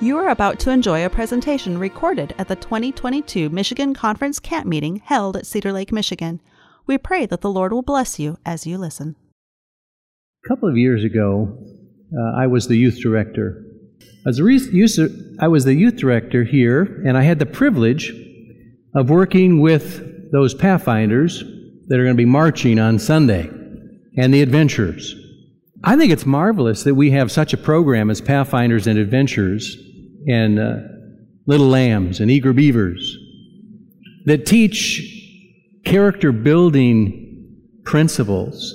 You are about to enjoy a presentation recorded at the 2022 Michigan Conference Camp Meeting held at Cedar Lake, Michigan. We pray that the Lord will bless you as you listen. A couple of years ago, uh, I was the youth director. As a re- I was the youth director here, and I had the privilege of working with those Pathfinders that are going to be marching on Sunday and the adventurers. I think it's marvelous that we have such a program as Pathfinders and Adventurers and uh, Little Lambs and Eager Beavers that teach character building principles.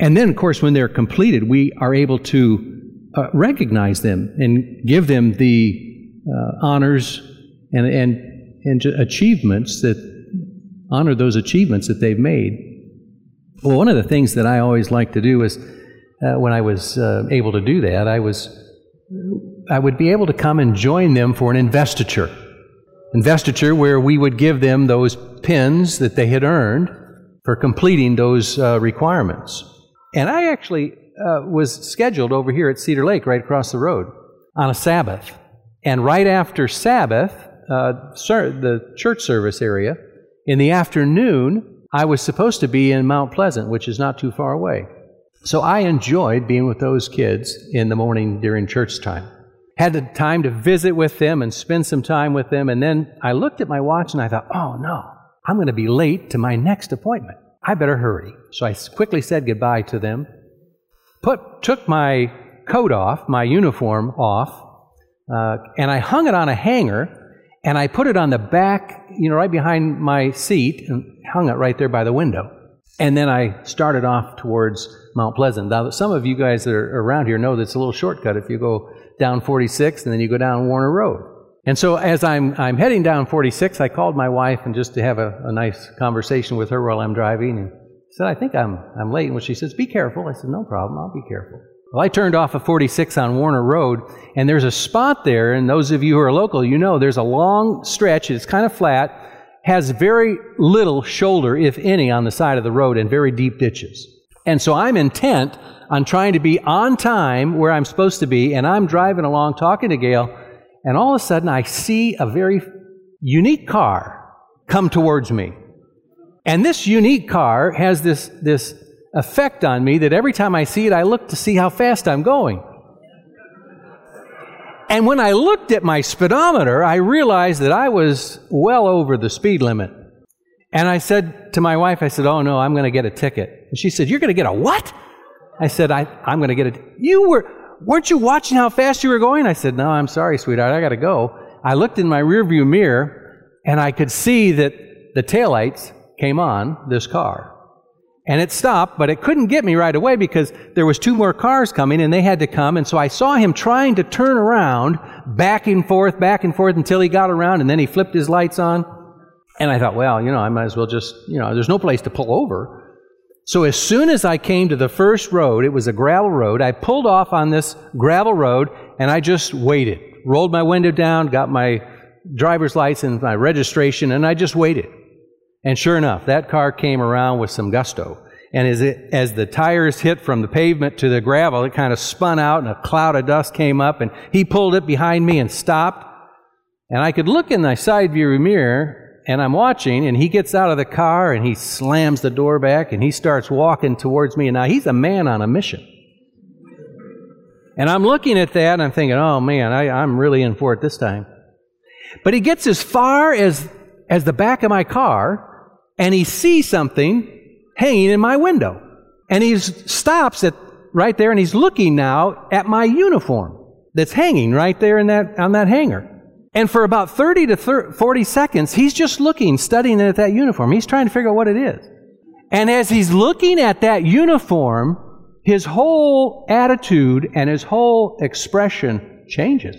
And then, of course, when they're completed, we are able to uh, recognize them and give them the uh, honors and, and, and achievements that honor those achievements that they've made. Well, one of the things that I always like to do is uh, when I was uh, able to do that, I was I would be able to come and join them for an investiture. Investiture where we would give them those pins that they had earned for completing those uh, requirements. And I actually uh, was scheduled over here at Cedar Lake, right across the road, on a Sabbath. And right after Sabbath, uh, the church service area, in the afternoon, I was supposed to be in Mount Pleasant, which is not too far away. So I enjoyed being with those kids in the morning during church time had the time to visit with them and spend some time with them. And then I looked at my watch and I thought, oh no, I'm going to be late to my next appointment. I better hurry. So I quickly said goodbye to them, put, took my coat off, my uniform off, uh, and I hung it on a hanger and I put it on the back, you know, right behind my seat and hung it right there by the window. And then I started off towards Mount Pleasant. Now, some of you guys that are around here know that it's a little shortcut if you go down 46 and then you go down Warner Road. And so as I'm, I'm heading down 46, I called my wife and just to have a, a nice conversation with her while I'm driving and said, I think I'm, I'm late. And she says, be careful. I said, no problem. I'll be careful. Well, I turned off of 46 on Warner Road, and there's a spot there, and those of you who are local, you know there's a long stretch, it's kind of flat, has very little shoulder, if any, on the side of the road, and very deep ditches. And so I'm intent on trying to be on time where I'm supposed to be, and I'm driving along talking to Gail, and all of a sudden I see a very unique car come towards me. And this unique car has this, this effect on me that every time I see it, I look to see how fast I'm going. And when I looked at my speedometer, I realized that I was well over the speed limit. And I said to my wife, I said, Oh no, I'm going to get a ticket. And she said, You're going to get a what? I said, I, I'm going to get it. You were, weren't you watching how fast you were going? I said, No, I'm sorry, sweetheart. I got to go. I looked in my rearview mirror and I could see that the taillights came on this car. And it stopped, but it couldn't get me right away because there was two more cars coming and they had to come. And so I saw him trying to turn around, back and forth, back and forth until he got around and then he flipped his lights on. And I thought, well, you know, I might as well just, you know, there's no place to pull over. So as soon as I came to the first road, it was a gravel road, I pulled off on this gravel road and I just waited. Rolled my window down, got my driver's license, my registration, and I just waited. And sure enough, that car came around with some gusto. And as, it, as the tires hit from the pavement to the gravel, it kind of spun out and a cloud of dust came up and he pulled it behind me and stopped. And I could look in my side view mirror and I'm watching, and he gets out of the car and he slams the door back and he starts walking towards me. And now he's a man on a mission. And I'm looking at that and I'm thinking, oh man, I, I'm really in for it this time. But he gets as far as, as the back of my car and he sees something hanging in my window. And he stops at right there and he's looking now at my uniform that's hanging right there in that, on that hanger. And for about 30 to 30, 40 seconds, he's just looking, studying at that uniform. He's trying to figure out what it is. And as he's looking at that uniform, his whole attitude and his whole expression changes.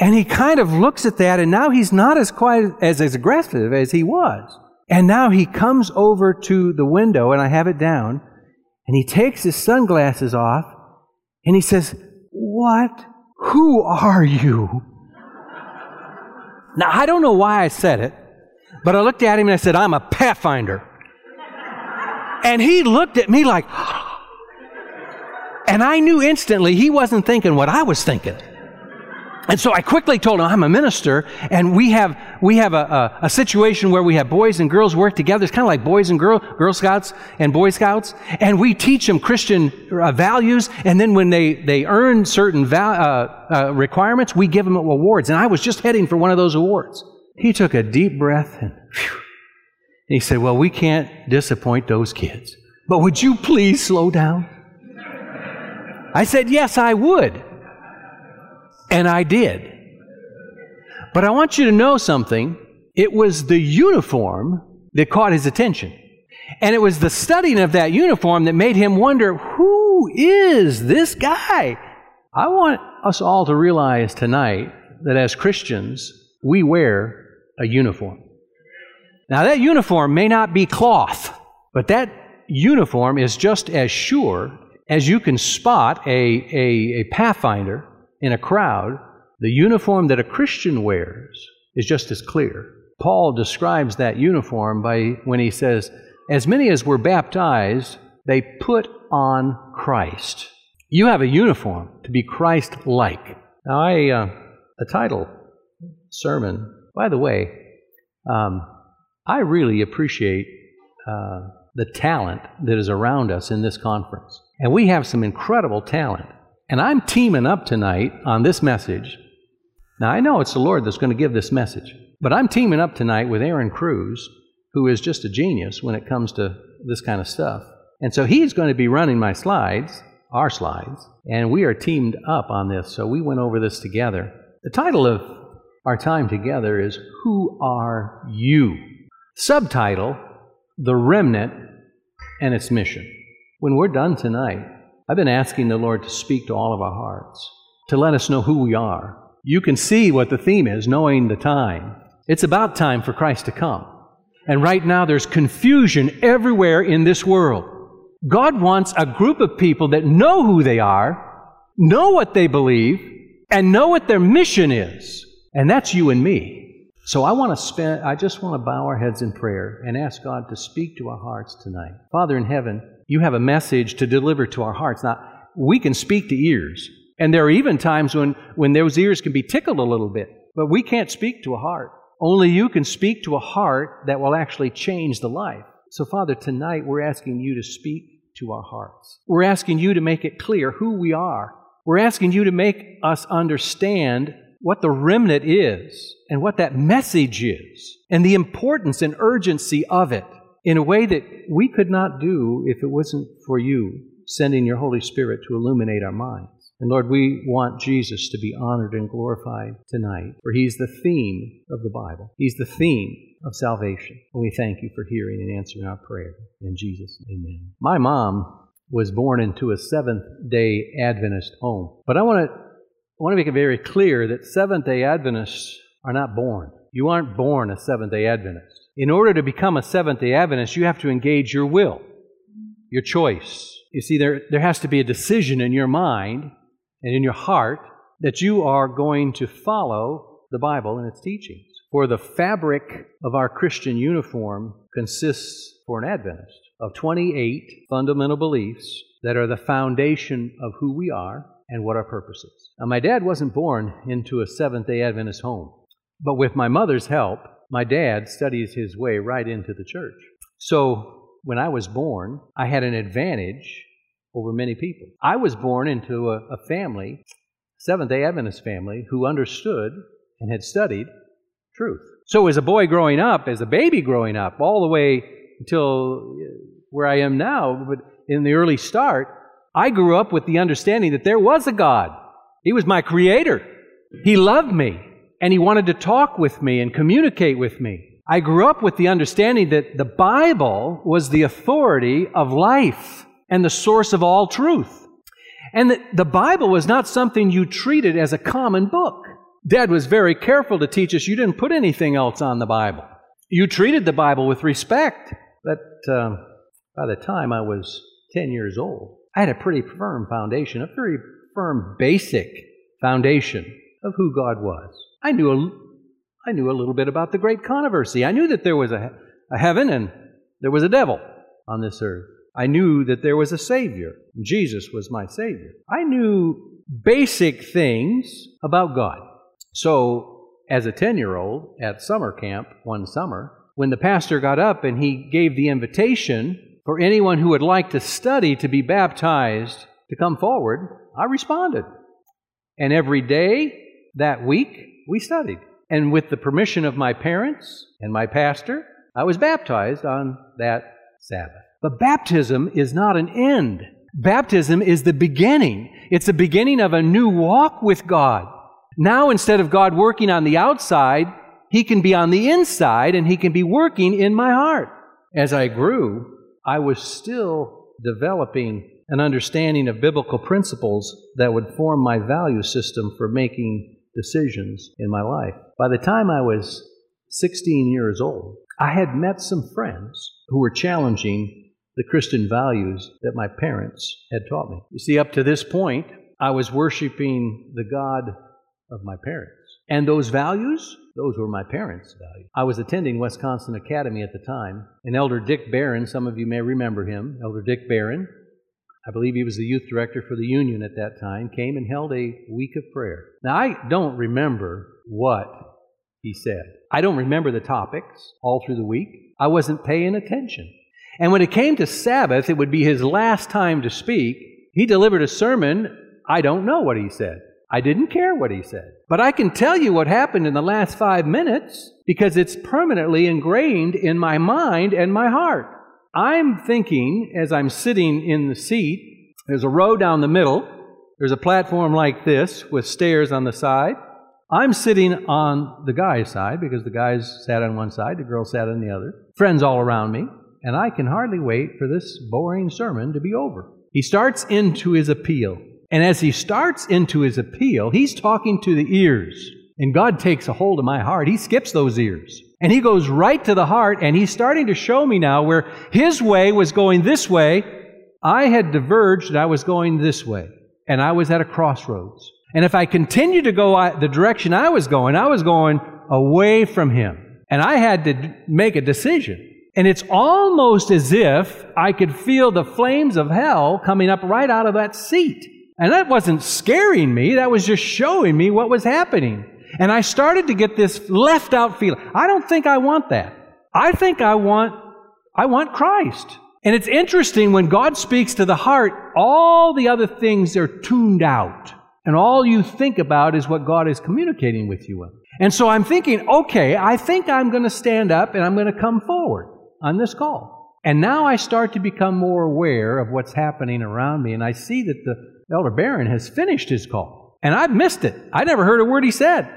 And he kind of looks at that, and now he's not as quite as, as aggressive as he was. And now he comes over to the window, and I have it down, and he takes his sunglasses off, and he says, What? Who are you? Now, I don't know why I said it, but I looked at him and I said, I'm a pathfinder. And he looked at me like, and I knew instantly he wasn't thinking what I was thinking. And so I quickly told him, I'm a minister, and we have, we have a, a, a situation where we have boys and girls work together. It's kind of like boys and girl, Girl Scouts and Boy Scouts. And we teach them Christian uh, values, and then when they, they earn certain val- uh, uh, requirements, we give them awards. And I was just heading for one of those awards. He took a deep breath and phew, he said, Well, we can't disappoint those kids. But would you please slow down? I said, Yes, I would. And I did. But I want you to know something. It was the uniform that caught his attention. And it was the studying of that uniform that made him wonder who is this guy? I want us all to realize tonight that as Christians, we wear a uniform. Now, that uniform may not be cloth, but that uniform is just as sure as you can spot a, a, a pathfinder in a crowd. The uniform that a Christian wears is just as clear. Paul describes that uniform by when he says, As many as were baptized, they put on Christ. You have a uniform to be Christ like. Now, I, uh, title sermon, by the way, um, I really appreciate uh, the talent that is around us in this conference. And we have some incredible talent. And I'm teaming up tonight on this message. Now, I know it's the Lord that's going to give this message, but I'm teaming up tonight with Aaron Cruz, who is just a genius when it comes to this kind of stuff. And so he's going to be running my slides, our slides, and we are teamed up on this. So we went over this together. The title of our time together is Who Are You? Subtitle The Remnant and Its Mission. When we're done tonight, I've been asking the Lord to speak to all of our hearts, to let us know who we are. You can see what the theme is, knowing the time. It's about time for Christ to come. And right now, there's confusion everywhere in this world. God wants a group of people that know who they are, know what they believe, and know what their mission is. And that's you and me. So I want to spend, I just want to bow our heads in prayer and ask God to speak to our hearts tonight. Father in heaven, you have a message to deliver to our hearts. Now, we can speak to ears. And there are even times when, when those ears can be tickled a little bit, but we can't speak to a heart. Only you can speak to a heart that will actually change the life. So, Father, tonight we're asking you to speak to our hearts. We're asking you to make it clear who we are. We're asking you to make us understand what the remnant is and what that message is and the importance and urgency of it in a way that we could not do if it wasn't for you sending your Holy Spirit to illuminate our minds. And Lord, we want Jesus to be honored and glorified tonight, for He's the theme of the Bible. He's the theme of salvation. And we thank you for hearing and answering our prayer. In Jesus' amen. My mom was born into a Seventh day Adventist home. But I want to I want to make it very clear that Seventh day Adventists are not born. You aren't born a Seventh day Adventist. In order to become a Seventh day Adventist, you have to engage your will, your choice. You see, there, there has to be a decision in your mind and in your heart that you are going to follow the Bible and its teachings. For the fabric of our Christian uniform consists, for an Adventist, of 28 fundamental beliefs that are the foundation of who we are and what our purpose is. Now, my dad wasn't born into a Seventh day Adventist home, but with my mother's help, my dad studies his way right into the church. So, when I was born, I had an advantage over many people. I was born into a, a family, Seventh day Adventist family, who understood and had studied truth. So, as a boy growing up, as a baby growing up, all the way until uh, where I am now, but in the early start, I grew up with the understanding that there was a God. He was my creator. He loved me and he wanted to talk with me and communicate with me. I grew up with the understanding that the Bible was the authority of life and the source of all truth. And that the Bible was not something you treated as a common book. Dad was very careful to teach us you didn't put anything else on the Bible. You treated the Bible with respect. But uh, by the time I was 10 years old, I had a pretty firm foundation, a very firm, basic foundation of who God was. I knew a, I knew a little bit about the great controversy. I knew that there was a, a heaven and there was a devil on this earth. I knew that there was a Savior. Jesus was my Savior. I knew basic things about God. So, as a 10 year old at summer camp one summer, when the pastor got up and he gave the invitation for anyone who would like to study to be baptized to come forward, I responded. And every day that week, we studied. And with the permission of my parents and my pastor, I was baptized on that Sabbath. But baptism is not an end. Baptism is the beginning. It's the beginning of a new walk with God. Now, instead of God working on the outside, He can be on the inside and He can be working in my heart. As I grew, I was still developing an understanding of biblical principles that would form my value system for making decisions in my life. By the time I was 16 years old, I had met some friends who were challenging the Christian values that my parents had taught me. You see, up to this point, I was worshiping the God of my parents. And those values, those were my parents' values. I was attending Wisconsin Academy at the time, and Elder Dick Barron, some of you may remember him, Elder Dick Barron, I believe he was the youth director for the union at that time, came and held a week of prayer. Now, I don't remember what he said. I don't remember the topics all through the week. I wasn't paying attention. And when it came to Sabbath, it would be his last time to speak. He delivered a sermon. I don't know what he said. I didn't care what he said. But I can tell you what happened in the last five minutes because it's permanently ingrained in my mind and my heart. I'm thinking as I'm sitting in the seat, there's a row down the middle, there's a platform like this with stairs on the side. I'm sitting on the guy's side because the guys sat on one side, the girls sat on the other, friends all around me, and I can hardly wait for this boring sermon to be over. He starts into his appeal. And as he starts into his appeal, he's talking to the ears. And God takes a hold of my heart. He skips those ears. And he goes right to the heart, and he's starting to show me now where his way was going this way. I had diverged, and I was going this way. And I was at a crossroads. And if I continued to go the direction I was going, I was going away from him. And I had to make a decision. And it's almost as if I could feel the flames of hell coming up right out of that seat. And that wasn't scaring me, that was just showing me what was happening. And I started to get this left out feeling. I don't think I want that. I think I want I want Christ. And it's interesting when God speaks to the heart, all the other things are tuned out. And all you think about is what God is communicating with you. And so I'm thinking, okay, I think I'm going to stand up and I'm going to come forward on this call. And now I start to become more aware of what's happening around me. And I see that the Elder Barron has finished his call. And I've missed it. I never heard a word he said.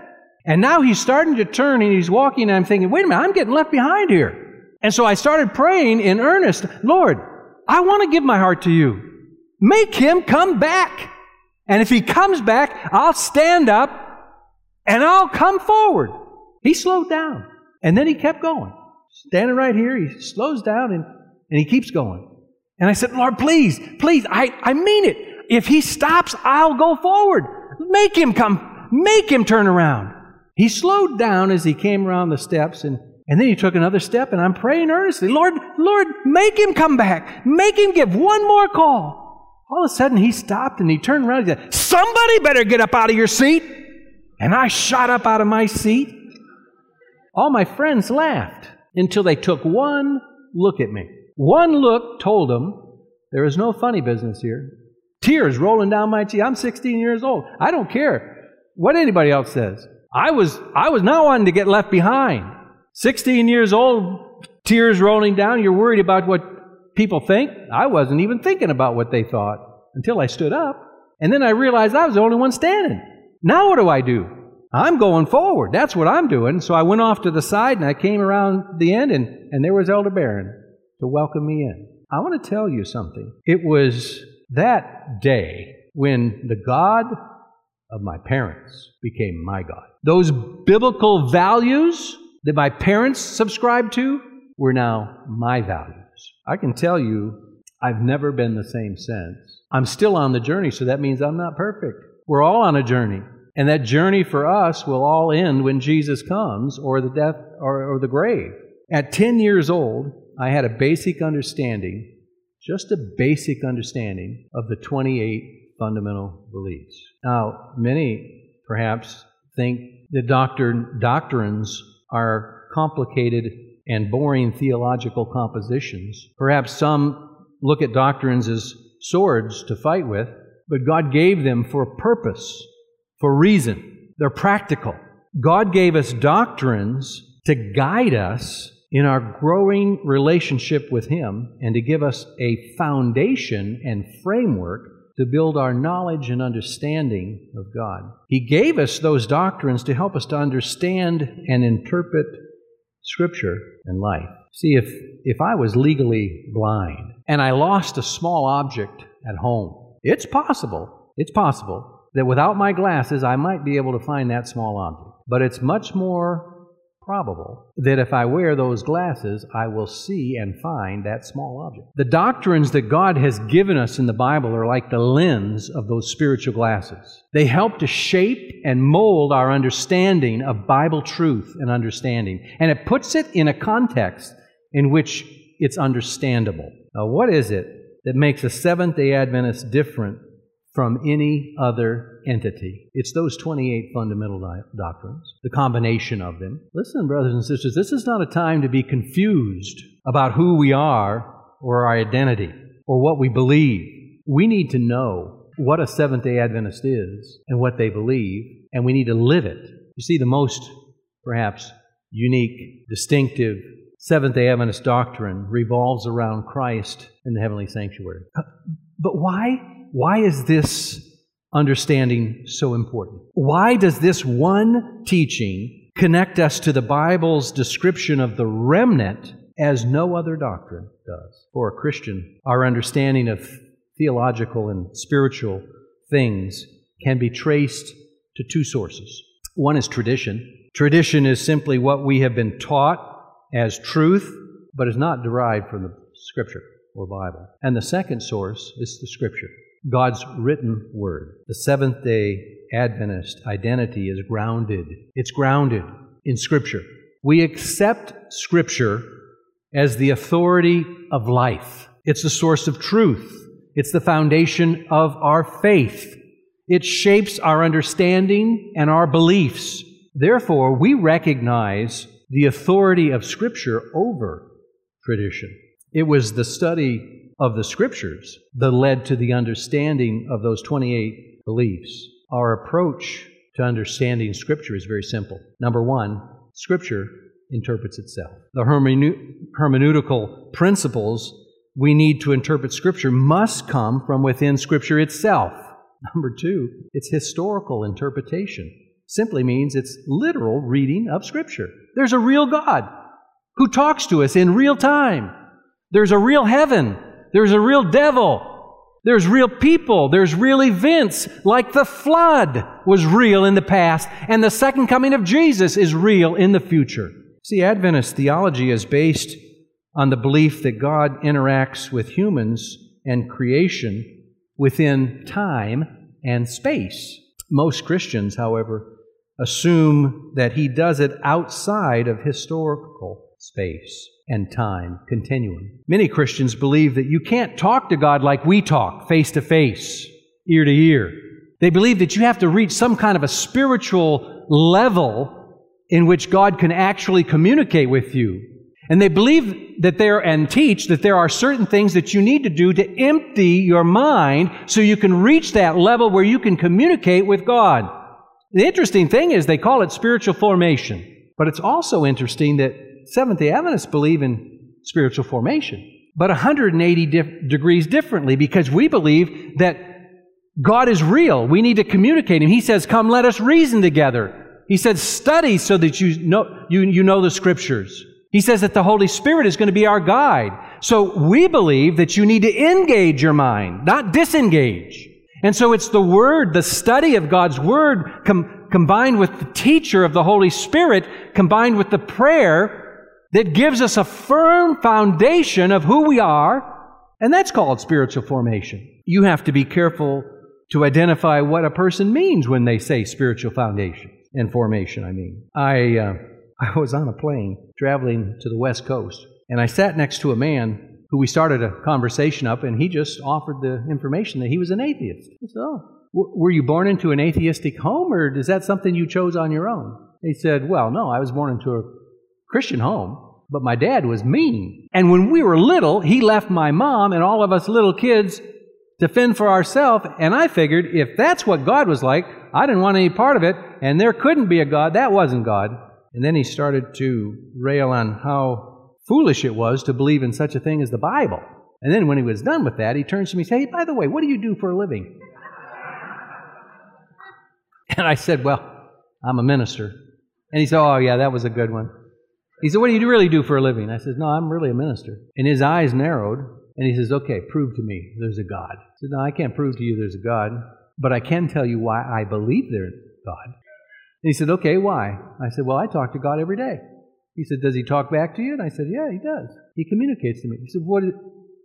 And now he's starting to turn and he's walking, and I'm thinking, wait a minute, I'm getting left behind here. And so I started praying in earnest, Lord, I want to give my heart to you. Make him come back. And if he comes back, I'll stand up and I'll come forward. He slowed down. And then he kept going. Standing right here, he slows down and, and he keeps going. And I said, Lord, please, please, I, I mean it. If he stops, I'll go forward. Make him come, make him turn around. He slowed down as he came around the steps and, and then he took another step and I'm praying earnestly, Lord, Lord, make him come back. Make him give one more call. All of a sudden he stopped and he turned around and said, Somebody better get up out of your seat. And I shot up out of my seat. All my friends laughed until they took one look at me. One look told them there is no funny business here. Tears rolling down my cheek. I'm 16 years old. I don't care what anybody else says. I was, I was not wanting to get left behind. 16 years old, tears rolling down. You're worried about what people think. I wasn't even thinking about what they thought until I stood up. And then I realized I was the only one standing. Now what do I do? I'm going forward. That's what I'm doing. So I went off to the side and I came around the end and, and there was Elder Barron to welcome me in. I want to tell you something. It was that day when the God of my parents became my God. Those biblical values that my parents subscribed to were now my values. I can tell you, I've never been the same since. I'm still on the journey, so that means I'm not perfect. We're all on a journey. And that journey for us will all end when Jesus comes or the death or, or the grave. At 10 years old, I had a basic understanding, just a basic understanding of the 28 fundamental beliefs. Now, many perhaps think that doctrine, doctrines are complicated and boring theological compositions. Perhaps some look at doctrines as swords to fight with, but God gave them for a purpose, for reason. They're practical. God gave us doctrines to guide us in our growing relationship with Him and to give us a foundation and framework to build our knowledge and understanding of God. He gave us those doctrines to help us to understand and interpret Scripture and life. See, if, if I was legally blind and I lost a small object at home, it's possible, it's possible that without my glasses I might be able to find that small object. But it's much more probable that if I wear those glasses, I will see and find that small object. The doctrines that God has given us in the Bible are like the lens of those spiritual glasses. They help to shape and mold our understanding of Bible truth and understanding, and it puts it in a context in which it's understandable. Now, what is it that makes a Seventh day Adventist different from any other entity. It's those 28 fundamental doctrines, the combination of them. Listen, brothers and sisters, this is not a time to be confused about who we are or our identity or what we believe. We need to know what a Seventh day Adventist is and what they believe, and we need to live it. You see, the most, perhaps, unique, distinctive Seventh day Adventist doctrine revolves around Christ in the heavenly sanctuary. But why why is this understanding so important? Why does this one teaching connect us to the Bible's description of the remnant as no other doctrine does? For a Christian, our understanding of theological and spiritual things can be traced to two sources. One is tradition. Tradition is simply what we have been taught as truth, but is not derived from the Scripture or Bible. And the second source is the Scripture. God's written word. The Seventh day Adventist identity is grounded. It's grounded in Scripture. We accept Scripture as the authority of life, it's the source of truth, it's the foundation of our faith. It shapes our understanding and our beliefs. Therefore, we recognize the authority of Scripture over tradition. It was the study of the scriptures that led to the understanding of those 28 beliefs. Our approach to understanding scripture is very simple. Number one, scripture interprets itself. The hermeneutical principles we need to interpret scripture must come from within scripture itself. Number two, it's historical interpretation. Simply means it's literal reading of scripture. There's a real God who talks to us in real time. There's a real heaven there's a real devil. There's real people. There's real events, like the flood was real in the past, and the second coming of Jesus is real in the future. See, Adventist theology is based on the belief that God interacts with humans and creation within time and space. Most Christians, however, assume that He does it outside of historical space and time continuum. Many Christians believe that you can't talk to God like we talk, face to face, ear to ear. They believe that you have to reach some kind of a spiritual level in which God can actually communicate with you. And they believe that there and teach that there are certain things that you need to do to empty your mind so you can reach that level where you can communicate with God. The interesting thing is they call it spiritual formation. But it's also interesting that Seventh day Adventists believe in spiritual formation, but 180 dif- degrees differently because we believe that God is real. We need to communicate Him. He says, Come, let us reason together. He says, Study so that you know, you, you know the Scriptures. He says that the Holy Spirit is going to be our guide. So we believe that you need to engage your mind, not disengage. And so it's the Word, the study of God's Word, com- combined with the teacher of the Holy Spirit, combined with the prayer that gives us a firm foundation of who we are, and that's called spiritual formation. You have to be careful to identify what a person means when they say spiritual foundation and formation, I mean. I, uh, I was on a plane traveling to the West Coast, and I sat next to a man who we started a conversation up, and he just offered the information that he was an atheist. I said, Oh, were you born into an atheistic home or is that something you chose on your own? He said, Well, no, I was born into a Christian home, but my dad was mean. And when we were little, he left my mom and all of us little kids to fend for ourselves. And I figured if that's what God was like, I didn't want any part of it, and there couldn't be a God. That wasn't God. And then he started to rail on how foolish it was to believe in such a thing as the Bible. And then when he was done with that, he turns to me and says, Hey, by the way, what do you do for a living? And I said, Well, I'm a minister. And he said, Oh, yeah, that was a good one. He said, What do you really do for a living? I said, No, I'm really a minister. And his eyes narrowed, and he says, Okay, prove to me there's a God. I said, No, I can't prove to you there's a God, but I can tell you why I believe there's God. And he said, Okay, why? I said, Well, I talk to God every day. He said, Does he talk back to you? And I said, Yeah, he does. He communicates to me. He said, What, is,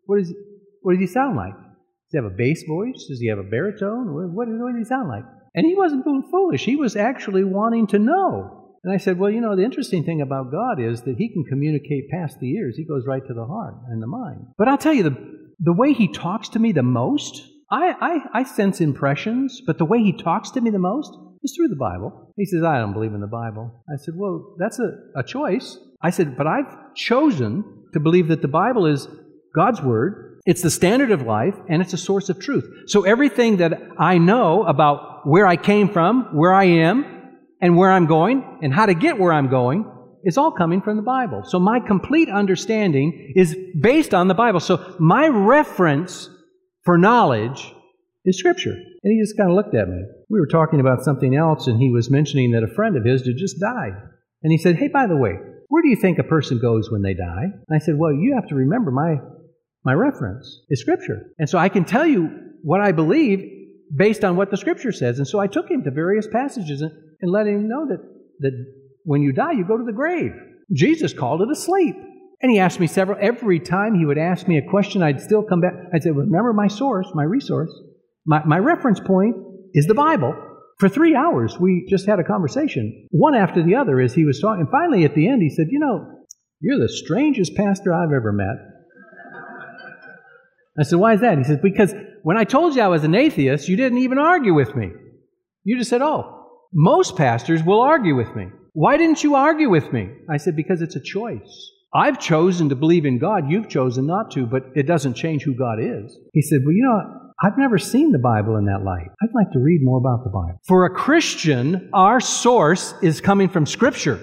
what, is, what does he sound like? Does he have a bass voice? Does he have a baritone? What, what, what does he sound like? And he wasn't being foolish. He was actually wanting to know. And I said, Well, you know, the interesting thing about God is that He can communicate past the ears. He goes right to the heart and the mind. But I'll tell you, the, the way He talks to me the most, I, I, I sense impressions, but the way He talks to me the most is through the Bible. He says, I don't believe in the Bible. I said, Well, that's a, a choice. I said, But I've chosen to believe that the Bible is God's Word. It's the standard of life, and it's a source of truth. So everything that I know about where I came from, where I am, and where I'm going and how to get where I'm going is all coming from the Bible. So my complete understanding is based on the Bible. So my reference for knowledge is Scripture. And he just kind of looked at me. We were talking about something else, and he was mentioning that a friend of his had just died. And he said, Hey, by the way, where do you think a person goes when they die? And I said, Well, you have to remember my, my reference is Scripture. And so I can tell you what I believe based on what the Scripture says. And so I took him to various passages and, and let him know that, that when you die, you go to the grave. Jesus called it a sleep. And he asked me several, every time he would ask me a question, I'd still come back. I'd say, Remember my source, my resource. My, my reference point is the Bible. For three hours, we just had a conversation, one after the other, as he was talking. And finally, at the end, he said, You know, you're the strangest pastor I've ever met. I said, Why is that? He said, Because when I told you I was an atheist, you didn't even argue with me. You just said, Oh, most pastors will argue with me. Why didn't you argue with me? I said, Because it's a choice. I've chosen to believe in God. You've chosen not to, but it doesn't change who God is. He said, Well, you know, I've never seen the Bible in that light. I'd like to read more about the Bible. For a Christian, our source is coming from Scripture.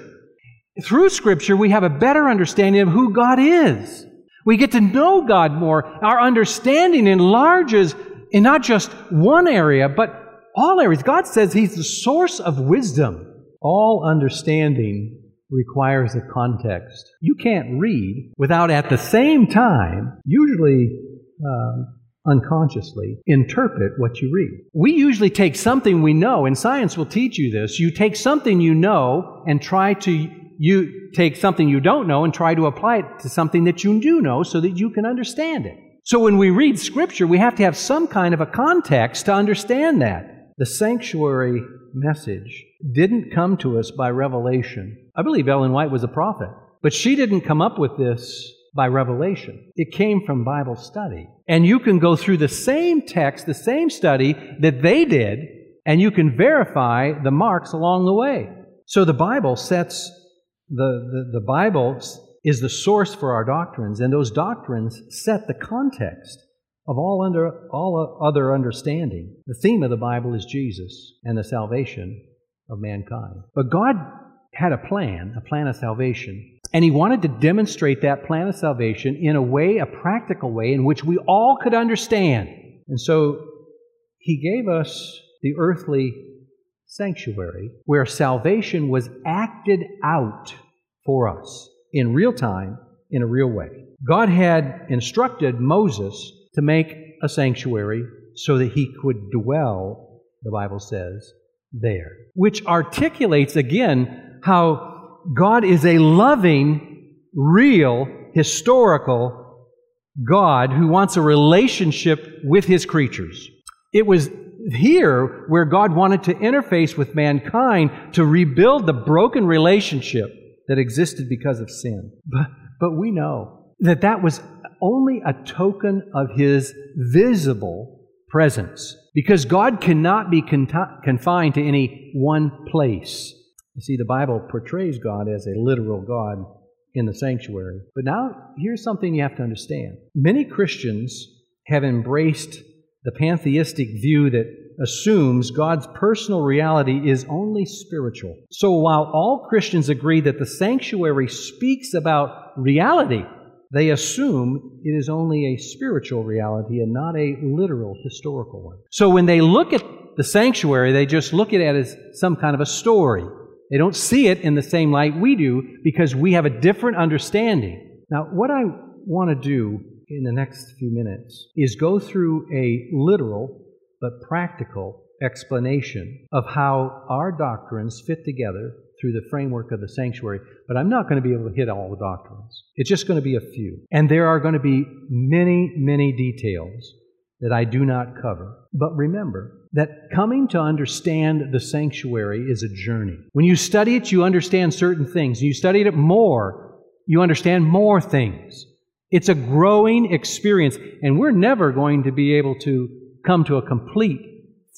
Through Scripture, we have a better understanding of who God is. We get to know God more. Our understanding enlarges in not just one area, but all areas. God says He's the source of wisdom. All understanding requires a context. You can't read without at the same time, usually um, unconsciously, interpret what you read. We usually take something we know, and science will teach you this. You take something you know and try to you take something you don't know and try to apply it to something that you do know so that you can understand it. So when we read Scripture, we have to have some kind of a context to understand that. The sanctuary message didn't come to us by revelation. I believe Ellen White was a prophet, but she didn't come up with this by revelation. It came from Bible study. And you can go through the same text, the same study that they did, and you can verify the marks along the way. So the Bible sets the, the, the Bible is the source for our doctrines, and those doctrines set the context of all, under, all other understanding. The theme of the Bible is Jesus and the salvation of mankind. But God had a plan, a plan of salvation, and He wanted to demonstrate that plan of salvation in a way, a practical way, in which we all could understand. And so He gave us the earthly sanctuary where salvation was acted out for us in real time, in a real way. God had instructed Moses to make a sanctuary so that he could dwell, the Bible says, there, which articulates again how God is a loving, real, historical God who wants a relationship with his creatures. It was here where God wanted to interface with mankind to rebuild the broken relationship that existed because of sin. But, but we know that that was only a token of his visible presence Because God cannot be con- confined to any one place. You see, the Bible portrays God as a literal God in the sanctuary. But now, here's something you have to understand. Many Christians have embraced the pantheistic view that assumes God's personal reality is only spiritual. So while all Christians agree that the sanctuary speaks about reality, they assume it is only a spiritual reality and not a literal historical one. So when they look at the sanctuary, they just look at it as some kind of a story. They don't see it in the same light we do because we have a different understanding. Now, what I want to do in the next few minutes is go through a literal but practical explanation of how our doctrines fit together through the framework of the sanctuary. But I'm not going to be able to hit all the doctrines. It's just going to be a few. And there are going to be many, many details that I do not cover. But remember that coming to understand the sanctuary is a journey. When you study it, you understand certain things. You study it more, you understand more things. It's a growing experience, and we're never going to be able to come to a complete,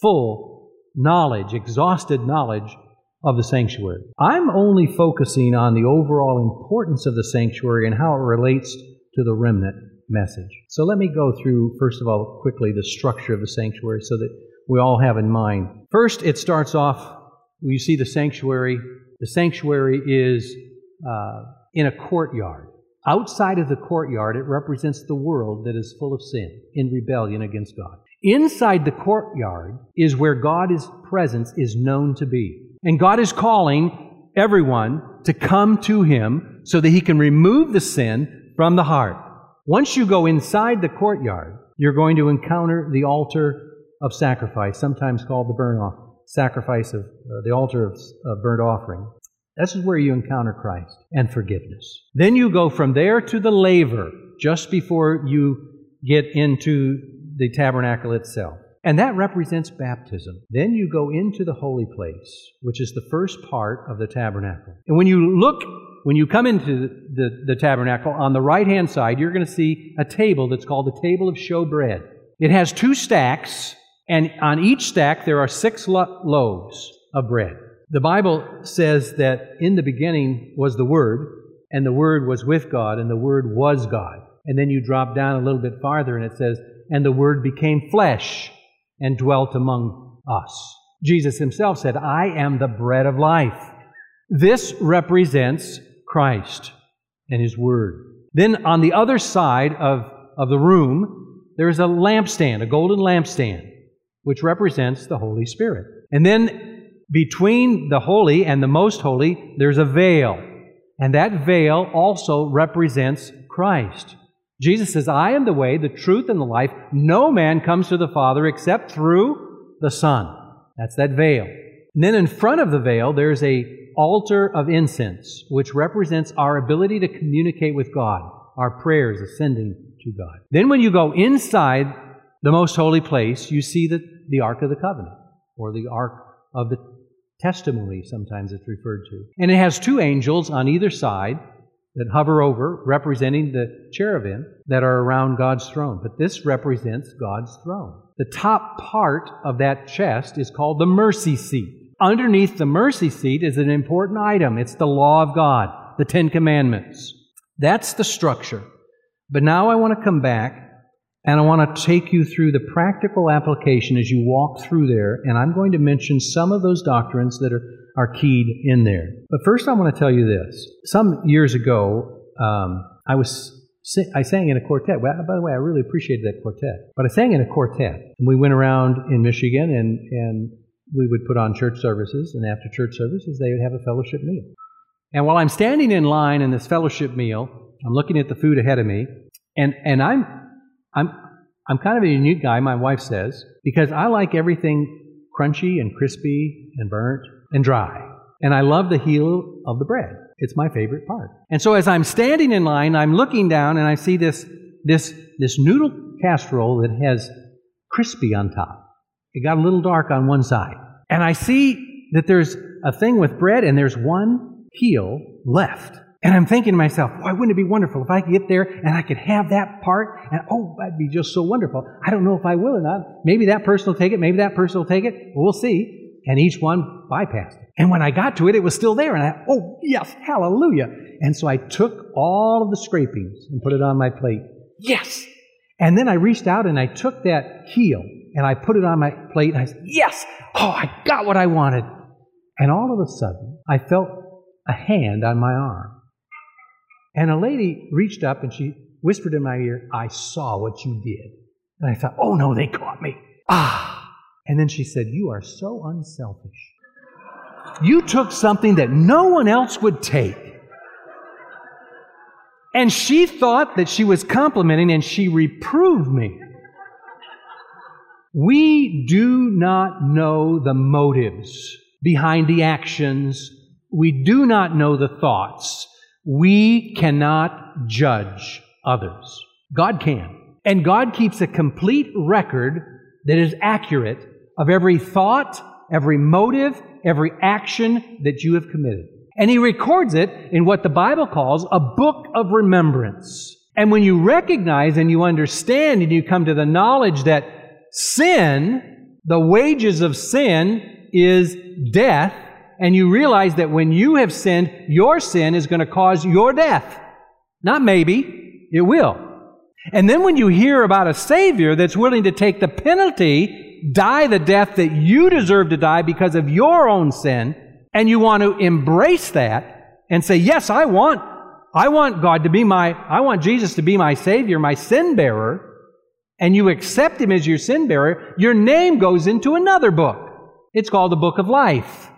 full knowledge, exhausted knowledge of the sanctuary. I'm only focusing on the overall importance of the sanctuary and how it relates to the remnant message. So let me go through, first of all, quickly the structure of the sanctuary so that we all have in mind. First, it starts off, you see the sanctuary. The sanctuary is uh, in a courtyard. Outside of the courtyard, it represents the world that is full of sin, in rebellion against God. Inside the courtyard is where God's presence is known to be. And God is calling everyone to come to Him so that He can remove the sin from the heart. Once you go inside the courtyard, you're going to encounter the altar of sacrifice, sometimes called the burnt off sacrifice of uh, the altar of, of burnt offering. This is where you encounter Christ and forgiveness. Then you go from there to the laver, just before you get into the tabernacle itself. And that represents baptism. Then you go into the holy place, which is the first part of the tabernacle. And when you look, when you come into the, the, the tabernacle, on the right hand side, you're going to see a table that's called the table of showbread. It has two stacks, and on each stack there are six lo- loaves of bread. The Bible says that in the beginning was the Word, and the Word was with God, and the Word was God. And then you drop down a little bit farther, and it says, and the Word became flesh and dwelt among us. Jesus himself said, I am the bread of life. This represents Christ and his word. Then on the other side of, of the room, there is a lampstand, a golden lampstand, which represents the Holy Spirit. And then between the holy and the most holy, there's a veil. And that veil also represents Christ. Jesus says, I am the way, the truth, and the life. No man comes to the Father except through the Son. That's that veil. And then in front of the veil, there's a altar of incense, which represents our ability to communicate with God, our prayers ascending to God. Then when you go inside the most holy place, you see the, the Ark of the Covenant, or the Ark of the Testimony, sometimes it's referred to. And it has two angels on either side that hover over, representing the cherubim that are around God's throne. But this represents God's throne. The top part of that chest is called the mercy seat. Underneath the mercy seat is an important item. It's the law of God, the Ten Commandments. That's the structure. But now I want to come back and I want to take you through the practical application as you walk through there. And I'm going to mention some of those doctrines that are are keyed in there. But first, I want to tell you this. Some years ago, um, I was I sang in a quartet. By the way, I really appreciated that quartet. But I sang in a quartet. And we went around in Michigan and, and we would put on church services. And after church services, they would have a fellowship meal. And while I'm standing in line in this fellowship meal, I'm looking at the food ahead of me. And, and I'm, I'm, I'm kind of a unique guy, my wife says, because I like everything crunchy and crispy and burnt and dry. And I love the heel of the bread. It's my favorite part. And so as I'm standing in line, I'm looking down and I see this, this, this noodle casserole that has crispy on top. It got a little dark on one side. And I see that there's a thing with bread and there's one heel left. And I'm thinking to myself, why wouldn't it be wonderful if I could get there and I could have that part? And oh, that'd be just so wonderful. I don't know if I will or not. Maybe that person will take it. Maybe that person will take it. We'll see. And each one bypassed it. And when I got to it, it was still there. And I, oh, yes, hallelujah. And so I took all of the scrapings and put it on my plate. Yes. And then I reached out and I took that heel and I put it on my plate and I said, yes. Oh, I got what I wanted. And all of a sudden, I felt a hand on my arm. And a lady reached up and she whispered in my ear, I saw what you did. And I thought, oh no, they caught me. Ah. And then she said, You are so unselfish. You took something that no one else would take. And she thought that she was complimenting and she reproved me. We do not know the motives behind the actions. We do not know the thoughts. We cannot judge others. God can. And God keeps a complete record that is accurate of every thought, every motive, every action that you have committed. And He records it in what the Bible calls a book of remembrance. And when you recognize and you understand and you come to the knowledge that sin, the wages of sin, is death, and you realize that when you have sinned, your sin is going to cause your death. Not maybe, it will. And then when you hear about a Savior that's willing to take the penalty, die the death that you deserve to die because of your own sin, and you want to embrace that and say, yes, I want, I want God to be my, I want Jesus to be my Savior, my sin bearer, and you accept Him as your sin bearer, your name goes into another book. It's called the Book of Life.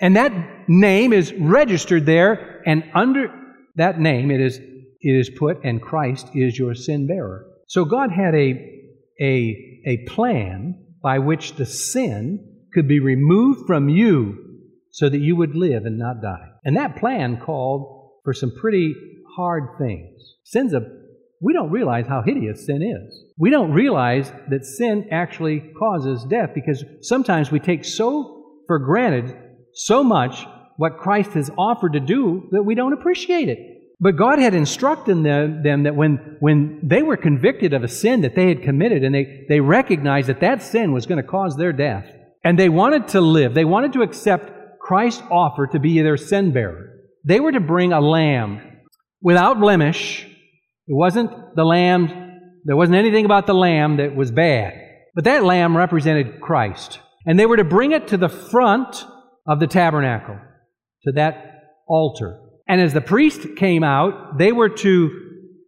And that name is registered there, and under that name it is, it is put, and Christ is your sin bearer. So God had a, a, a plan by which the sin could be removed from you so that you would live and not die. And that plan called for some pretty hard things. Sin's a we don't realize how hideous sin is. We don't realize that sin actually causes death because sometimes we take so for granted so much what Christ has offered to do that we don't appreciate it. But God had instructed them, them, that when, when they were convicted of a sin that they had committed and they, they recognized that that sin was going to cause their death, and they wanted to live, they wanted to accept Christ's offer to be their sin bearer, they were to bring a lamb without blemish. It wasn't the lamb, there wasn't anything about the lamb that was bad. But that lamb represented Christ. And they were to bring it to the front of the tabernacle, to that altar. And as the priest came out, they were to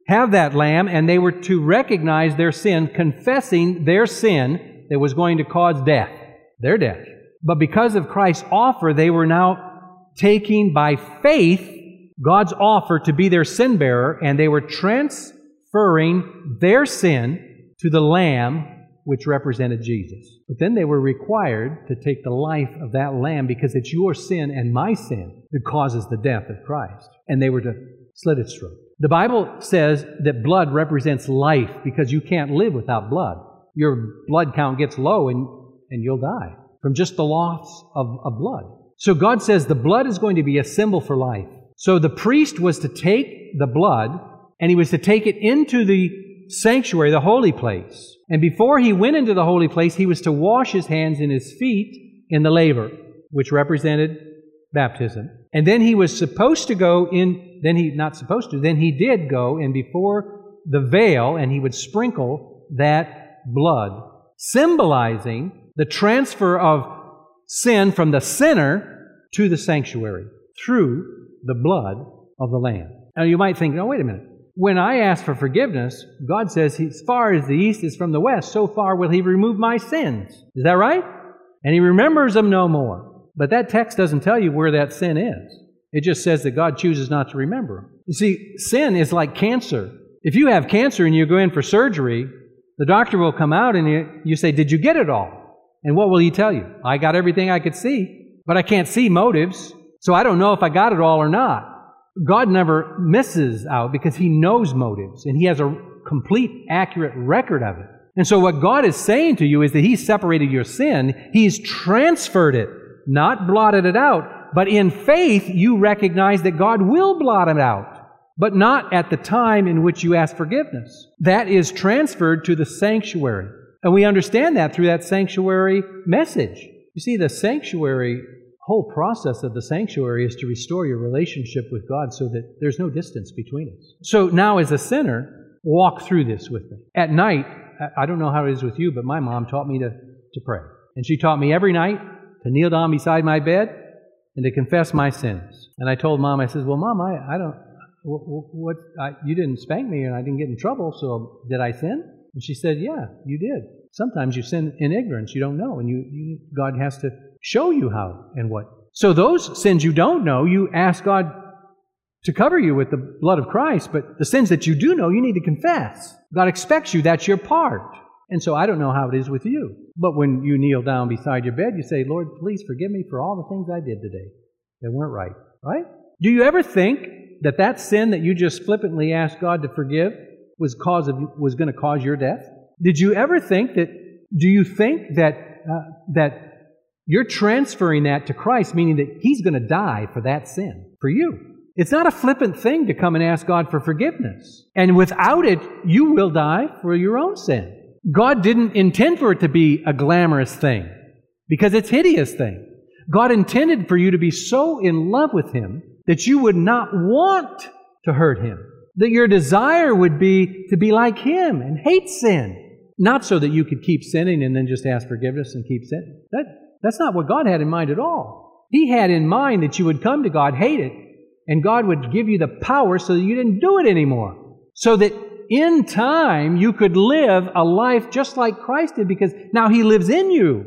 have that lamb and they were to recognize their sin, confessing their sin that was going to cause death, their death. But because of Christ's offer, they were now taking by faith God's offer to be their sin bearer, and they were transferring their sin to the lamb which represented Jesus. But then they were required to take the life of that lamb because it's your sin and my sin that causes the death of Christ. And they were to slit its throat. The Bible says that blood represents life because you can't live without blood. Your blood count gets low and, and you'll die from just the loss of, of blood. So God says the blood is going to be a symbol for life. So the priest was to take the blood and he was to take it into the sanctuary, the holy place. And before he went into the holy place, he was to wash his hands and his feet in the laver, which represented baptism. And then he was supposed to go in, then he, not supposed to, then he did go and before the veil, and he would sprinkle that blood, symbolizing the transfer of sin from the sinner to the sanctuary through the blood of the Lamb. Now you might think, oh, wait a minute when I ask for forgiveness, God says, as far as the east is from the west, so far will He remove my sins. Is that right? And He remembers them no more. But that text doesn't tell you where that sin is. It just says that God chooses not to remember them. You see, sin is like cancer. If you have cancer and you go in for surgery, the doctor will come out and you, you say, Did you get it all? And what will he tell you? I got everything I could see, but I can't see motives, so I don't know if I got it all or not. God never misses out because He knows motives and He has a complete, accurate record of it. And so, what God is saying to you is that He separated your sin, He's transferred it, not blotted it out, But in faith, you recognize that God will blot it out, but not at the time in which you ask forgiveness. That is transferred to the sanctuary. And we understand that through that sanctuary message. You see, the sanctuary, whole process of the sanctuary is to restore your relationship with God so that there's no distance between us. So now, as a sinner, walk through this with me. At night, I don't know how it is with you, but my mom taught me to, to pray. And she taught me every night to kneel down beside my bed and to confess my sins. And I told mom, I said, Well, mom, I, I don't, what, what I, you didn't spank me and I didn't get in trouble, so did I sin? And she said, Yeah, you did. Sometimes you sin in ignorance, you don't know, and you, you God has to show you how and what. So those sins you don't know, you ask God to cover you with the blood of Christ, but the sins that you do know, you need to confess. God expects you, that's your part. And so I don't know how it is with you. But when you kneel down beside your bed, you say, Lord, please forgive me for all the things I did today that weren't right. Right? Do you ever think that that sin that you just flippantly asked God to forgive was cause of was going to cause your death? Did you ever think that? Do you think that uh, that you're transferring that to Christ, meaning that He's going to die for that sin for you? It's not a flippant thing to come and ask God for forgiveness, and without it, you will die for your own sin. God didn't intend for it to be a glamorous thing because it's hideous thing. God intended for you to be so in love with Him that you would not want to hurt Him. That your desire would be to be like Him and hate sin. Not so that you could keep sinning and then just ask forgiveness and keep sinning. That, that's not what God had in mind at all. He had in mind that you would come to God, hate it, and God would give you the power so that you didn't do it anymore. So that in time you could live a life just like Christ did because now He lives in you.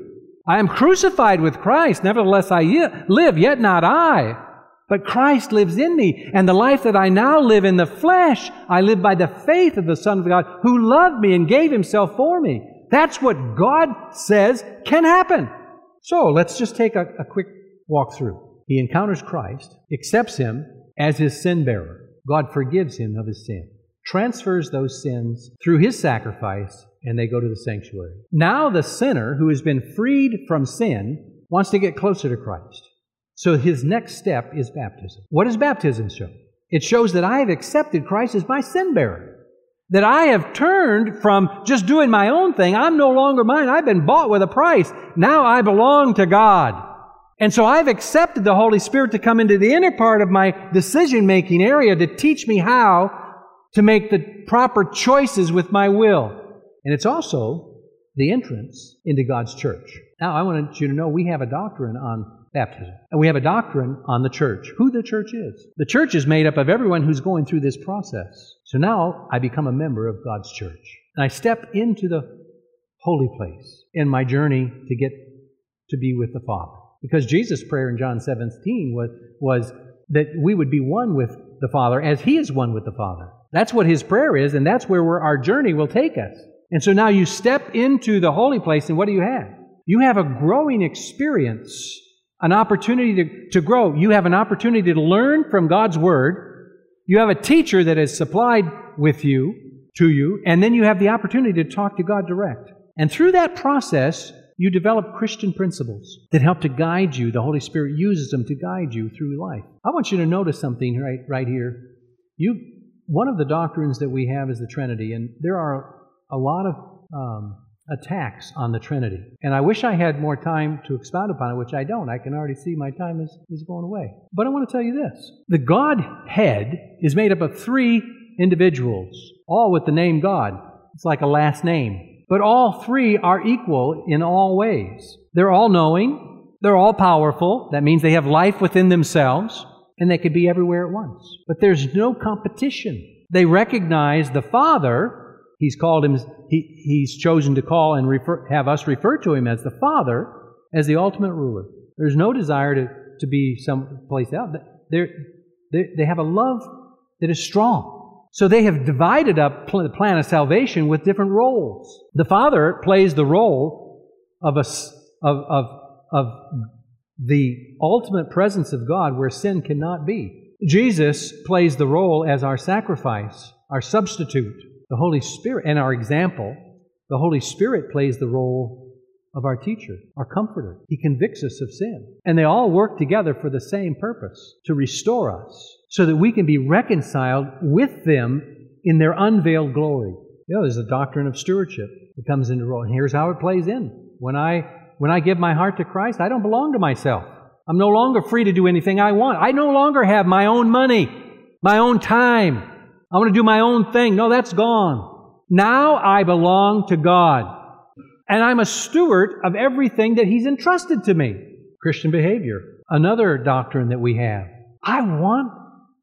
I am crucified with Christ, nevertheless I live, yet not I. But Christ lives in me, and the life that I now live in the flesh, I live by the faith of the Son of God who loved me and gave Himself for me. That's what God says can happen. So let's just take a, a quick walk through. He encounters Christ, accepts Him as His sin bearer. God forgives him of his sin transfers those sins through his sacrifice, and they go to the sanctuary. Now, the sinner who has been freed from sin wants to get closer to Christ. So his next step is baptism. What does baptism show? It shows that I have accepted Christ as my sin bearer. That I have turned from just doing my own thing. I'm no longer mine. I've been bought with a price. Now I belong to God. And so I've accepted the Holy Spirit to come into the inner part of my decision making area to teach me how to make the proper choices with my will. And it's also the entrance into God's church. Now, I want you to know we have a doctrine on baptism, and we have a doctrine on the church, who the church is. The church is made up of everyone who's going through this process. So now I become a member of God's church. And I step into the holy place in my journey to get to be with the Father. Because Jesus' prayer in John 17 was, was that we would be one with the Father as He is one with the Father. That's what his prayer is, and that's where our journey will take us. And so now you step into the holy place, and what do you have? You have a growing experience, an opportunity to, to grow. You have an opportunity to learn from God's Word. You have a teacher that is supplied with you, to you, and then you have the opportunity to talk to God direct. And through that process, you develop Christian principles that help to guide you. The Holy Spirit uses them to guide you through life. I want you to notice something right, right here. You, one of the doctrines that we have is the Trinity, and there are a lot of um, attacks on the Trinity. And I wish I had more time to expound upon it, which I don't. I can already see my time is, is going away. But I want to tell you this the Godhead is made up of three individuals, all with the name God. It's like a last name. But all three are equal in all ways. They're all knowing, they're all powerful. That means they have life within themselves and they could be everywhere at once. But there's no competition. They recognize the Father, he's called him, he, he's chosen to call and refer, have us refer to him as the Father, as the ultimate ruler. There's no desire to, to be someplace else. They're, they they have a love that is strong. So they have divided up the plan of salvation with different roles. The Father plays the role of, a, of, of, of the ultimate presence of God where sin cannot be. Jesus plays the role as our sacrifice, our substitute, the Holy Spirit, and our example. The Holy Spirit plays the role of our teacher, our comforter. He convicts us of sin. And they all work together for the same purpose to restore us so that we can be reconciled with them in their unveiled glory. You know, there's a doctrine of stewardship that comes into role. And here's how it plays in. When I when I give my heart to Christ, I don't belong to myself. I'm no longer free to do anything I want. I no longer have my own money, my own time. I want to do my own thing. No, that's gone. Now I belong to God. And I'm a steward of everything that He's entrusted to me. Christian behavior. Another doctrine that we have. I want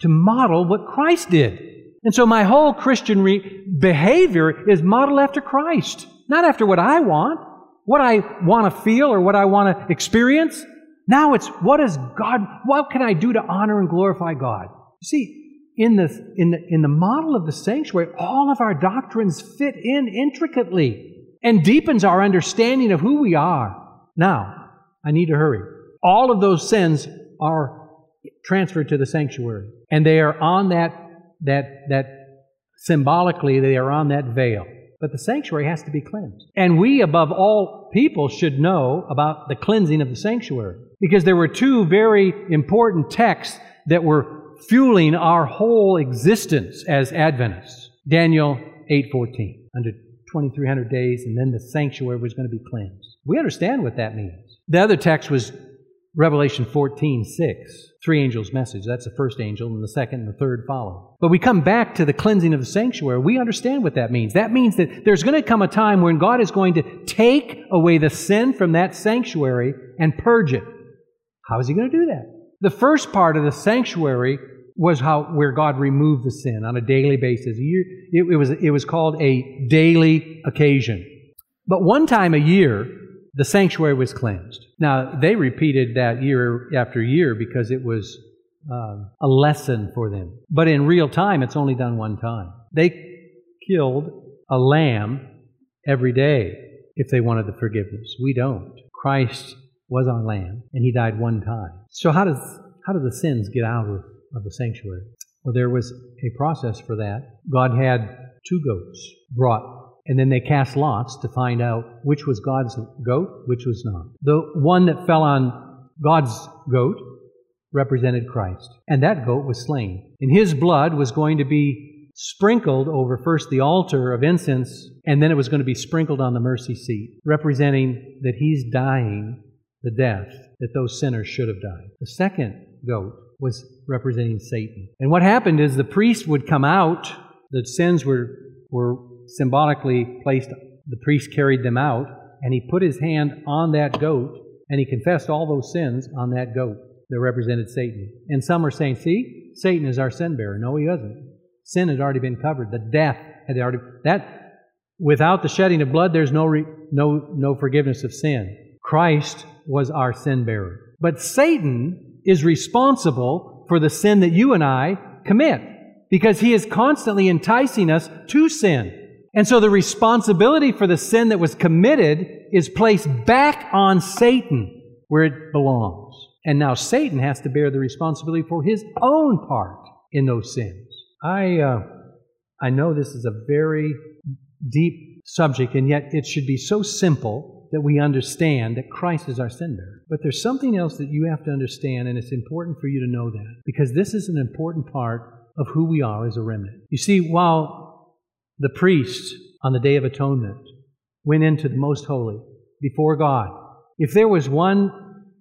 to model what Christ did. And so my whole Christian re- behavior is modeled after Christ, not after what I want, what I want to feel or what I want to experience. Now it's what is God, what can I do to honor and glorify God? See, in the, in the, in the model of the sanctuary, all of our doctrines fit in intricately and deepens our understanding of who we are. Now, I need to hurry. All of those sins are transferred to the sanctuary, and they are on that, that, that symbolically, they are on that veil. But the sanctuary has to be cleansed. And we, above all people, should know about the cleansing of the sanctuary. Because there were two very important texts that were fueling our whole existence as Adventists. Daniel 8:14. Under 2300 days, and then the sanctuary was going to be cleansed. We understand what that means. The other text was Revelation 14, 6. Three angels' message. That's the first angel, and the second and the third follow. But we come back to the cleansing of the sanctuary. We understand what that means. That means that there's going to come a time when God is going to take away the sin from that sanctuary and purge it. How is He going to do that? The first part of the sanctuary was how where God removed the sin on a daily basis. It, it, was, it was called a daily occasion. But one time a year, the sanctuary was cleansed. Now, they repeated that year after year because it was uh, a lesson for them. But in real time, it's only done one time. They killed a lamb every day if they wanted the forgiveness. We don't. Christ was our lamb, and he died one time. So how does how do the sins get out of of the sanctuary. Well, there was a process for that. God had two goats brought, and then they cast lots to find out which was God's goat, which was not. The one that fell on God's goat represented Christ, and that goat was slain. And his blood was going to be sprinkled over first the altar of incense, and then it was going to be sprinkled on the mercy seat, representing that he's dying the death that those sinners should have died. The second goat was representing Satan. And what happened is the priest would come out, the sins were, were symbolically placed, the priest carried them out, and he put his hand on that goat, and he confessed all those sins on that goat that represented Satan. And some are saying, see, Satan is our sin bearer. No, he doesn't. Sin had already been covered. The death had already, that, without the shedding of blood, there's no, re, no, no forgiveness of sin. Christ was our sin bearer. But Satan is responsible for the sin that you and I commit because he is constantly enticing us to sin. And so the responsibility for the sin that was committed is placed back on Satan where it belongs. And now Satan has to bear the responsibility for his own part in those sins. I, uh, I know this is a very deep subject, and yet it should be so simple that we understand that Christ is our bearer. But there's something else that you have to understand, and it's important for you to know that, because this is an important part of who we are as a remnant. You see, while the priest on the Day of Atonement went into the Most Holy before God, if there was one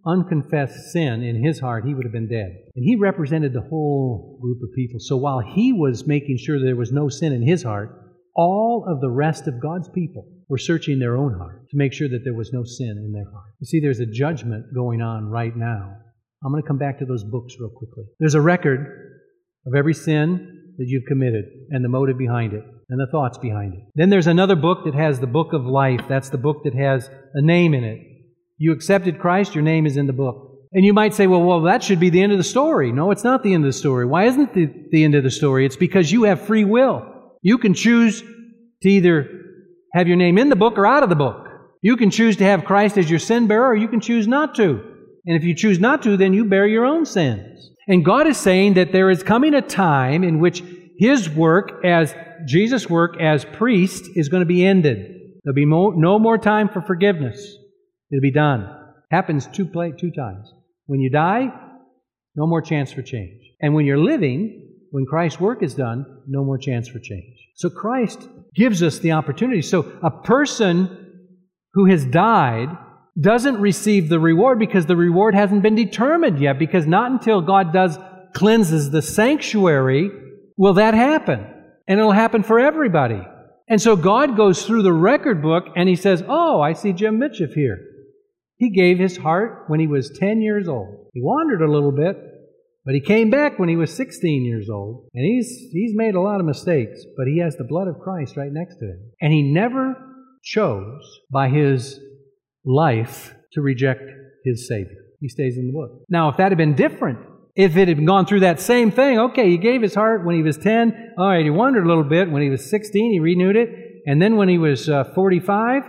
unconfessed sin in his heart, he would have been dead. And he represented the whole group of people. So while he was making sure there was no sin in his heart, all of the rest of God's people were searching their own heart to make sure that there was no sin in their heart. You see, there's a judgment going on right now. I'm going to come back to those books real quickly. There's a record of every sin that you've committed and the motive behind it and the thoughts behind it. Then there's another book that has the book of life. That's the book that has a name in it. You accepted Christ, your name is in the book. And you might say, well, well, that should be the end of the story. No, it's not the end of the story. Why isn't it the, the end of the story? It's because you have free will. You can choose to either have your name in the book or out of the book. You can choose to have Christ as your sin bearer or you can choose not to. And if you choose not to, then you bear your own sins. And God is saying that there is coming a time in which His work as Jesus' work as priest is going to be ended. There'll be no more time for forgiveness. It'll be done. Happens two, play, two times. When you die, no more chance for change. And when you're living, when Christ's work is done, no more chance for change. So Christ gives us the opportunity. So a person who has died doesn't receive the reward because the reward hasn't been determined yet, because not until God does cleanses the sanctuary will that happen. And it'll happen for everybody. And so God goes through the record book and he says, Oh, I see Jim Mitchell here. He gave his heart when he was 10 years old. He wandered a little bit, but he came back when he was 16 years old. And he's, he's made a lot of mistakes, but he has the blood of Christ right next to him. And he never chose by his life to reject his Savior. He stays in the book. Now, if that had been different, if it had gone through that same thing, okay, he gave his heart when he was 10. All right, he wandered a little bit. When he was 16, he renewed it. And then when he was uh, 45,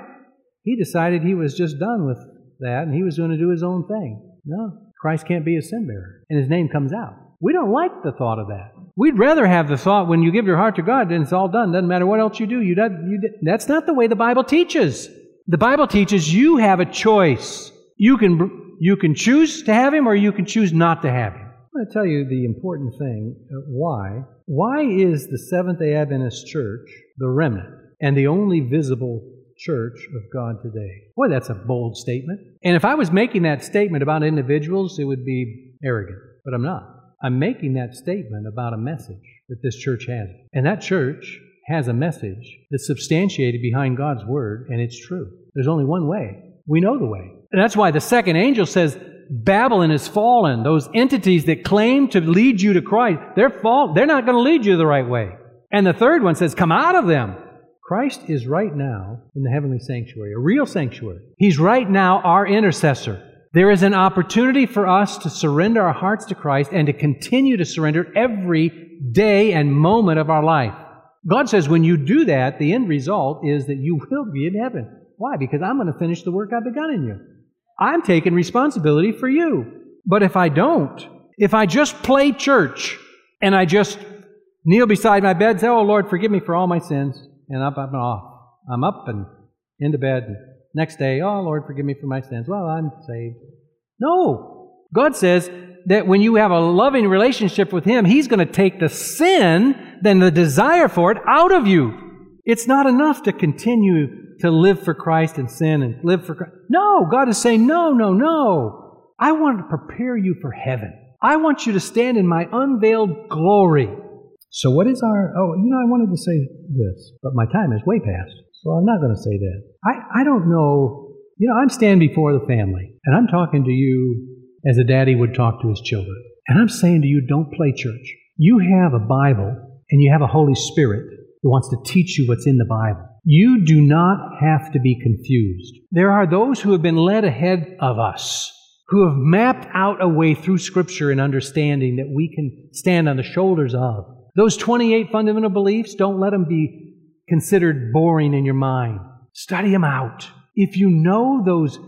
he decided he was just done with that and he was going to do his own thing. No, Christ can't be a sin bearer. And his name comes out. We don't like the thought of that. We'd rather have the thought when you give your heart to God, then it's all done. Doesn't matter what else you do. You, you, that's not the way the Bible teaches. The Bible teaches you have a choice. You can, you can choose to have him or you can choose not to have him. I'm going to tell you the important thing uh, why. Why is the Seventh day Adventist Church the remnant and the only visible church of God today? Boy, that's a bold statement. And if I was making that statement about individuals, it would be arrogant. But I'm not. I'm making that statement about a message that this church has. And that church has a message that's substantiated behind God's word, and it's true. There's only one way. We know the way. And that's why the second angel says, Babylon is fallen. Those entities that claim to lead you to Christ, they're fall, they're not going to lead you the right way. And the third one says, Come out of them. Christ is right now in the heavenly sanctuary, a real sanctuary. He's right now our intercessor. There is an opportunity for us to surrender our hearts to Christ and to continue to surrender every day and moment of our life. God says when you do that, the end result is that you will be in heaven. Why? Because I'm going to finish the work I've begun in you. I'm taking responsibility for you. But if I don't, if I just play church and I just kneel beside my bed and say, Oh Lord, forgive me for all my sins, and up, up off. I'm up and into bed. Next day, Oh Lord, forgive me for my sins. Well, I'm saved. No. God says that when you have a loving relationship with Him, He's going to take the sin, then the desire for it, out of you. It's not enough to continue to live for Christ and sin and live for Christ. No, God is saying, no, no, no. I want to prepare you for heaven. I want you to stand in my unveiled glory. So, what is our. Oh, you know, I wanted to say this, but my time is way past, so I'm not going to say that. I, I don't know. You know, I'm standing before the family, and I'm talking to you as a daddy would talk to his children. And I'm saying to you, don't play church. You have a Bible, and you have a Holy Spirit who wants to teach you what's in the Bible. You do not have to be confused. There are those who have been led ahead of us, who have mapped out a way through Scripture and understanding that we can stand on the shoulders of. Those 28 fundamental beliefs, don't let them be considered boring in your mind. Study them out. If you know those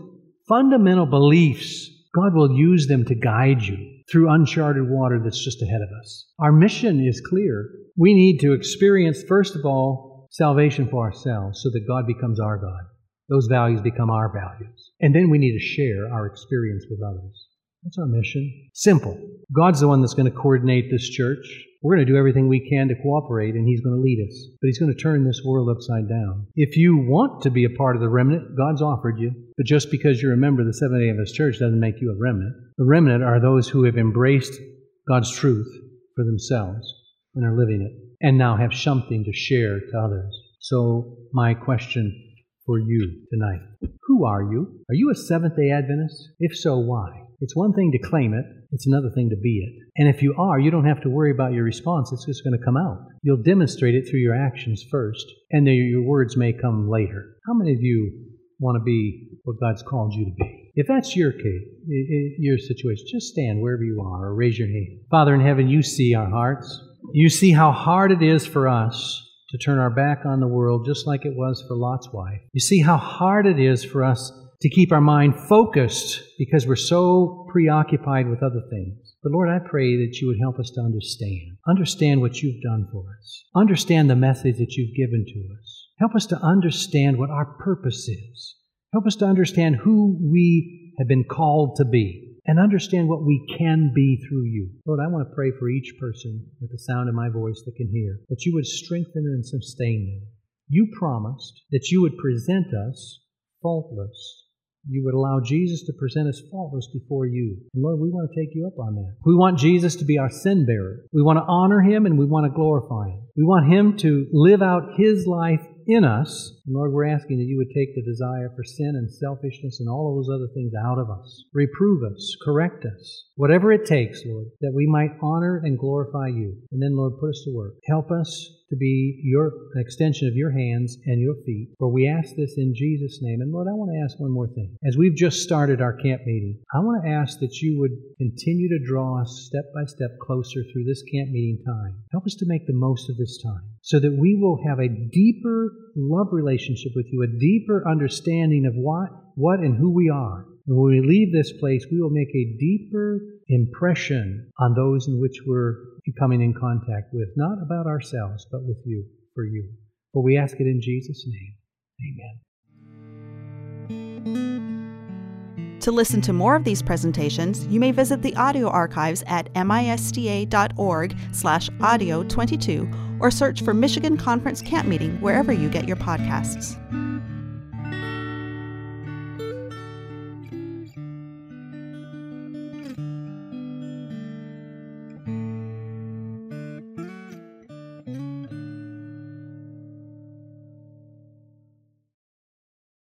fundamental beliefs, God will use them to guide you through uncharted water that's just ahead of us. Our mission is clear. We need to experience, first of all, salvation for ourselves so that God becomes our God. Those values become our values. And then we need to share our experience with others. That's our mission. Simple. God's the one that's going to coordinate this church. We're going to do everything we can to cooperate, and He's going to lead us. But He's going to turn this world upside down. If you want to be a part of the remnant, God's offered you. But just because you're a member of the Seventh day Adventist Church doesn't make you a remnant. The remnant are those who have embraced God's truth for themselves and are living it, and now have something to share to others. So, my question for you tonight Who are you? Are you a Seventh day Adventist? If so, why? It's one thing to claim it, it's another thing to be it. And if you are, you don't have to worry about your response, it's just going to come out. You'll demonstrate it through your actions first, and then your words may come later. How many of you want to be what God's called you to be? If that's your case, your situation, just stand wherever you are or raise your hand. Father in heaven, you see our hearts. You see how hard it is for us to turn our back on the world just like it was for Lot's wife. You see how hard it is for us to keep our mind focused because we're so preoccupied with other things. But Lord, I pray that you would help us to understand. Understand what you've done for us. Understand the message that you've given to us. Help us to understand what our purpose is. Help us to understand who we have been called to be and understand what we can be through you. Lord, I want to pray for each person at the sound of my voice that can hear, that you would strengthen and sustain them. You promised that you would present us faultless you would allow Jesus to present us faultless before you. And Lord, we want to take you up on that. We want Jesus to be our sin bearer. We want to honor him and we want to glorify him. We want him to live out his life in us. And Lord, we're asking that you would take the desire for sin and selfishness and all of those other things out of us. Reprove us, correct us, whatever it takes, Lord, that we might honor and glorify you. And then, Lord, put us to work. Help us to be your extension of your hands and your feet. For we ask this in Jesus' name. And Lord, I want to ask one more thing. As we've just started our camp meeting, I want to ask that you would continue to draw us step by step closer through this camp meeting time. Help us to make the most of this time so that we will have a deeper love relationship with you, a deeper understanding of what, what and who we are. And when we leave this place, we will make a deeper impression on those in which we're coming in contact with, not about ourselves, but with you, for you. For we ask it in Jesus' name. Amen. To listen to more of these presentations, you may visit the audio archives at misda.org slash audio 22 or search for Michigan Conference Camp Meeting wherever you get your podcasts.